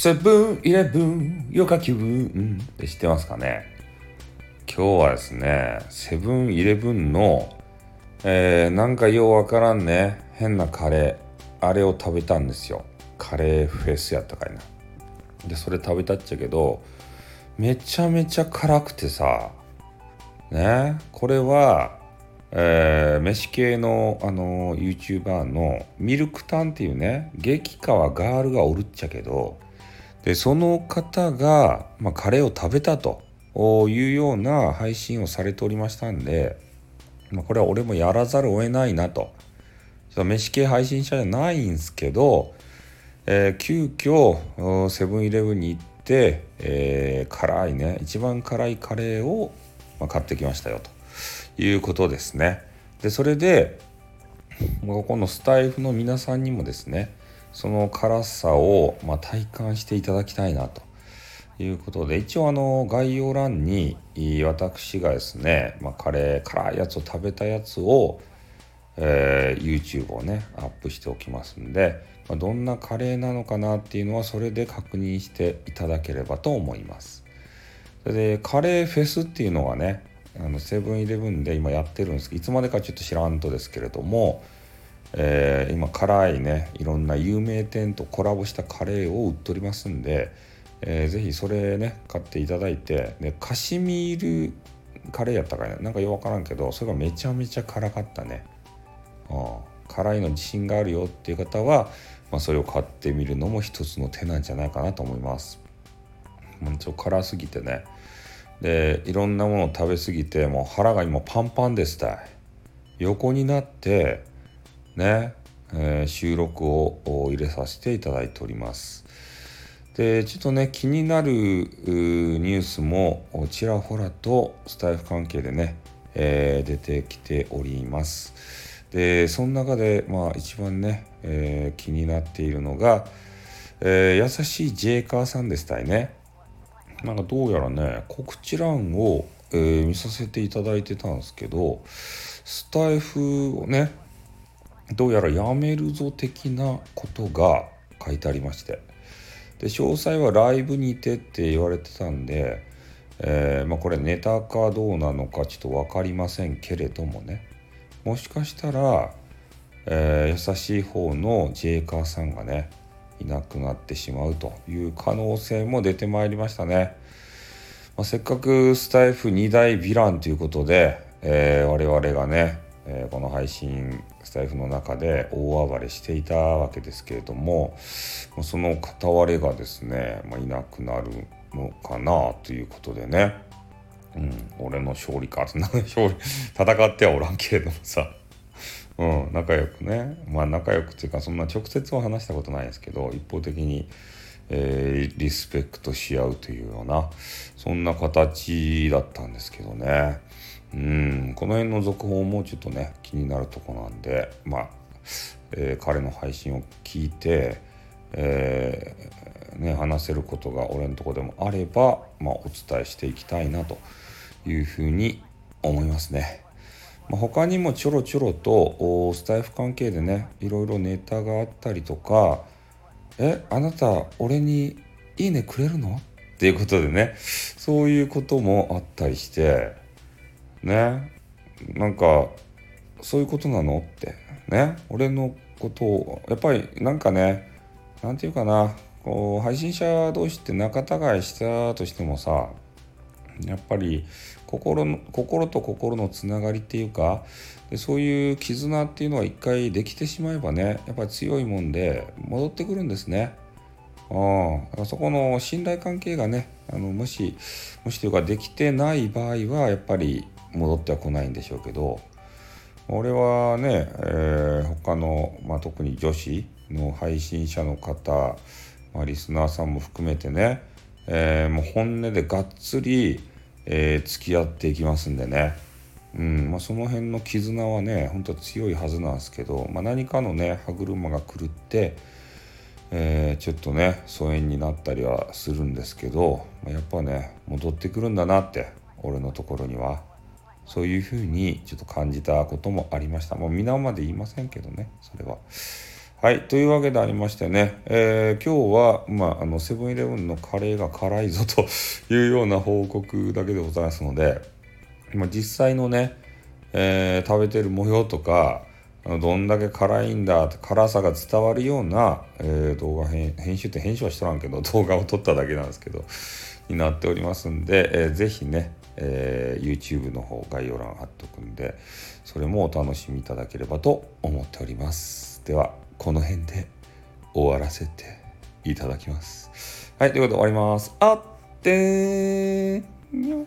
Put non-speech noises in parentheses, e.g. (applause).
セブンイレブン余暇気分って知ってますかね？今日はですねセブンイレブンの、えー、なんかようわからんね変なカレーあれを食べたんですよ。カレーフェスやったかいな。でそれ食べたっちゃけどめちゃめちゃ辛くてさねこれはえー、飯系の、あの YouTuber のミルクタンっていうね激川ガールがおるっちゃけどでその方が、まあ、カレーを食べたというような配信をされておりましたんで、まあ、これは俺もやらざるを得ないなと飯系配信者じゃないんですけど、えー、急遽セブンイレブンに行って、えー、辛いね一番辛いカレーを、まあ、買ってきましたよということですね。でそれでここのスタイフの皆さんにもですねその辛さを、まあ、体感していただきたいなということで一応あの概要欄に私がですね、まあ、カレー辛いやつを食べたやつを、えー、YouTube をねアップしておきますんで、まあ、どんなカレーなのかなっていうのはそれで確認していただければと思います。それでカレーフェスっていうのはねあのセブンイレブンで今やってるんですけどいつまでかちょっと知らんとですけれどもえー、今辛いねいろんな有名店とコラボしたカレーを売っておりますんで、えー、ぜひそれね買っていただいてでカシミールカレーやったかいな？なんかよく分からんけどそれがめちゃめちゃ辛かったね、うん、辛いの自信があるよっていう方は、まあ、それを買ってみるのも一つの手なんじゃないかなと思います。もうちょっと辛すぎてね。でいろんなものを食べ過ぎてもう腹が今パンパンですた。い横になってね、えー、収録を入れさせていただいております。でちょっとね気になるニュースもちらほらとスタイフ関係でね、えー、出てきております。でその中でまあ一番ね、えー、気になっているのが、えー、優しいジェイカーさんでしたいね。なんかどうやらね告知欄を、え、見させていただいてたんですけどスタイフをねどうやらやめるぞ的なことが書いてありまして。で詳細はライブにてって言われてたんで、えー、まあ、これネタかどうなのかちょっと分かりませんけれどもね。もしかしたら、えー、優しい方のジェイカーさんがねいなくなってしまうという可能性も出てまいりましたね、まあ、せっかくスタイフ2大ヴィランということで、えー、我々がねえー、この配信スタイフの中で大暴れしていたわけですけれどもその片割れがですね、まあ、いなくなるのかなということでね、うん、俺の勝利かって (laughs) 勝利戦ってはおらんけれどもさ、うん、仲良くね。まあ仲良くっていうかそんな直接は話したことないですけど一方的に、えー、リスペクトし合うというようなそんな形だったんですけどね。うんこの辺の続報もちょっとね気になるとこなんでまあ、えー、彼の配信を聞いて、えー、ね、話せることが俺のとこでもあれば、まあ、お伝えしていきたいなというふうに思いますね。まあ、他にもちょろちょろとスタイフ関係でねいろいろネタがあったりとか「えあなた俺にいいねくれるの?」っていうことでねそういうこともあったりしてね。なんかそういうことなの？って。ね。俺のことを。やっぱりなんかね何て言うかな。こう配信者同士って仲違いしたとしてもさやっぱり心の心と心のつながりっていうかでそういう絆っていうのは一回できてしまえばねやっぱり強いもんで戻ってくるんですね。あそこの信頼関係がねあのもしもしというかできてない場合はやっぱり戻ってはこないんでしょうけど俺はね、えー、他の、まあ、特に女子の配信者の方、まあ、リスナーさんも含めてね、えー、もう本音でがっつり、えー、付き合っていきますんでね、うんまあ、その辺の絆はねほんと強いはずなんですけど、まあ、何かのね歯車が狂って、えー、ちょっとね疎遠になったりはするんですけど、まあ、やっぱね戻ってくるんだなって俺のところには。そういうふうにちょっと感じたこともありました。もう皆まで言いませんけどねそれは。はいというわけでありましてね、えー、今日は、まあ、あのセブンイレブンのカレーが辛いぞというような報告だけでございますので、まあ、実際のね、えー、食べてる模様とかどんだけ辛いんだ辛さが伝わるような、えー、動画編集って編集はしとらんけど動画を撮っただけなんですけどになっておりますんで、えー、ぜひね、えー、YouTube の方概要欄貼っとくんでそれもお楽しみいただければと思っております。ではこの辺で終わらせていただきます。はいということで終わります。あってにょ